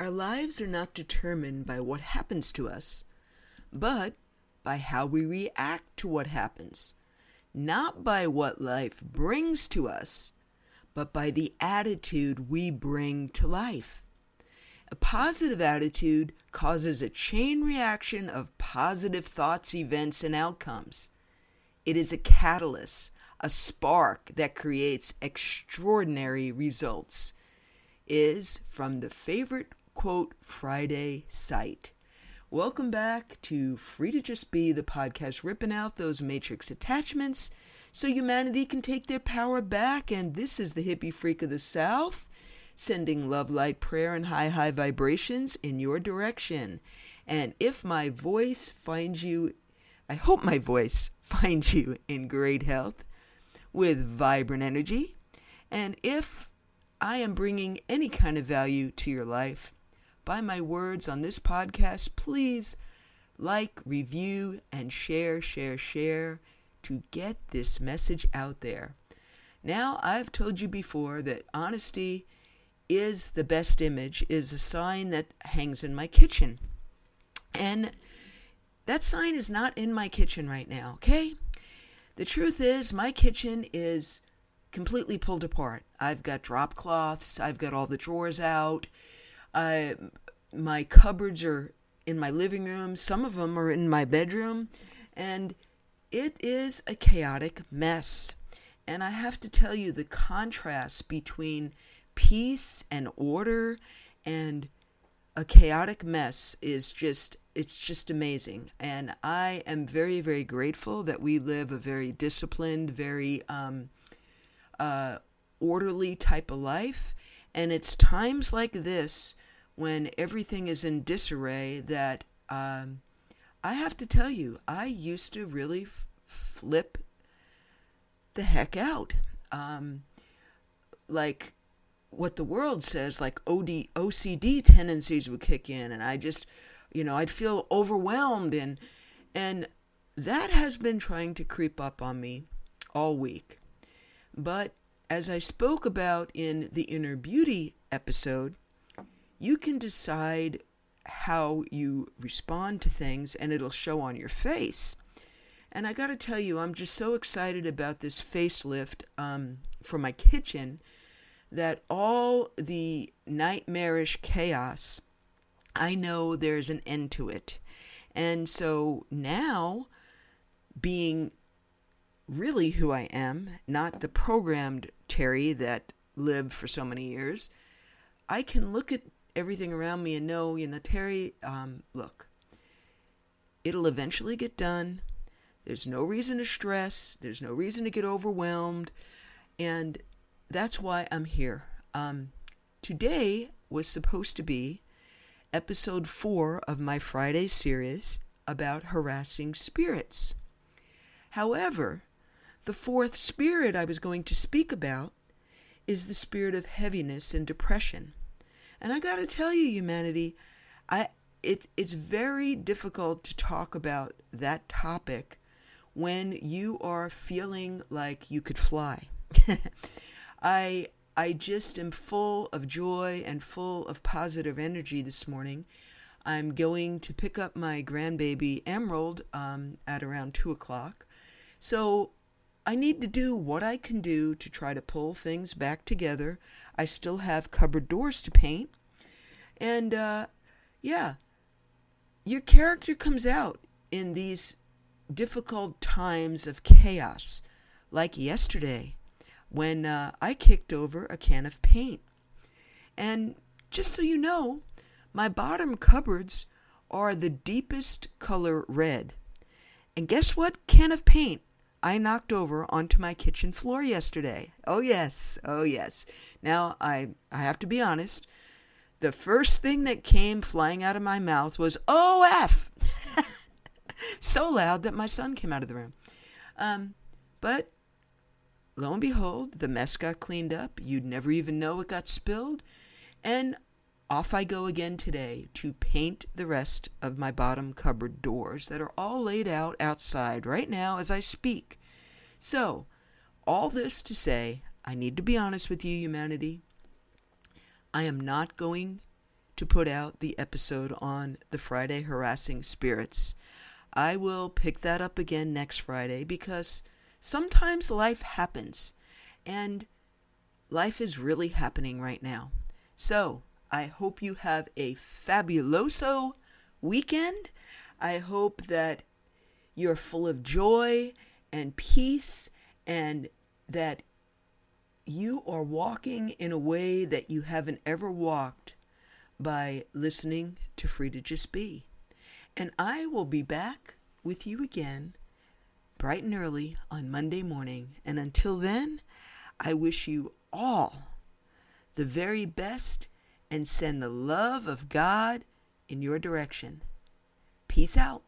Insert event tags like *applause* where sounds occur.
Our lives are not determined by what happens to us, but by how we react to what happens. Not by what life brings to us, but by the attitude we bring to life. A positive attitude causes a chain reaction of positive thoughts, events, and outcomes. It is a catalyst, a spark that creates extraordinary results. Is from the favorite quote Friday site. Welcome back to Free to Just Be, the podcast ripping out those matrix attachments so humanity can take their power back. And this is the hippie freak of the South sending love, light, prayer, and high, high vibrations in your direction. And if my voice finds you, I hope my voice *laughs* finds you in great health with vibrant energy. And if I am bringing any kind of value to your life by my words on this podcast, please like, review, and share, share, share to get this message out there. Now, I've told you before that honesty is the best image is a sign that hangs in my kitchen. And that sign is not in my kitchen right now, okay? The truth is, my kitchen is completely pulled apart. I've got drop cloths, I've got all the drawers out. My cupboards are in my living room, some of them are in my bedroom, and it is a chaotic mess. And I have to tell you the contrast between peace and order and a chaotic mess is just it's just amazing and i am very very grateful that we live a very disciplined very um, uh, orderly type of life and it's times like this when everything is in disarray that um, i have to tell you i used to really f- flip the heck out um, like what the world says, like OD, OCD tendencies would kick in, and I just, you know, I'd feel overwhelmed, and and that has been trying to creep up on me all week. But as I spoke about in the inner beauty episode, you can decide how you respond to things, and it'll show on your face. And I got to tell you, I'm just so excited about this facelift um, for my kitchen that all the nightmarish chaos, I know there's an end to it. And so now, being really who I am, not the programmed Terry that lived for so many years, I can look at everything around me and know, you know, Terry, um, look, it'll eventually get done. There's no reason to stress. There's no reason to get overwhelmed. And that's why I'm here. Um, today was supposed to be episode four of my Friday series about harassing spirits. However, the fourth spirit I was going to speak about is the spirit of heaviness and depression. And I got to tell you, humanity, I it it's very difficult to talk about that topic when you are feeling like you could fly. *laughs* I I just am full of joy and full of positive energy this morning. I'm going to pick up my grandbaby Emerald um, at around two o'clock. So I need to do what I can do to try to pull things back together. I still have cupboard doors to paint. And uh, yeah, your character comes out in these difficult times of chaos, like yesterday when uh, I kicked over a can of paint. And just so you know, my bottom cupboards are the deepest color red. And guess what can of paint I knocked over onto my kitchen floor yesterday? Oh yes, oh yes. Now I I have to be honest. The first thing that came flying out of my mouth was OF. *laughs* so loud that my son came out of the room. Um, but lo and behold, the mess got cleaned up. You'd never even know it got spilled. And off I go again today to paint the rest of my bottom cupboard doors that are all laid out outside right now as I speak. So, all this to say, I need to be honest with you, humanity. I am not going to put out the episode on the Friday harassing spirits. I will pick that up again next Friday because sometimes life happens and life is really happening right now. So I hope you have a fabuloso weekend. I hope that you're full of joy and peace and that you are walking in a way that you haven't ever walked by listening to Free to Just Be. And I will be back with you again bright and early on Monday morning. And until then, I wish you all the very best and send the love of God in your direction. Peace out.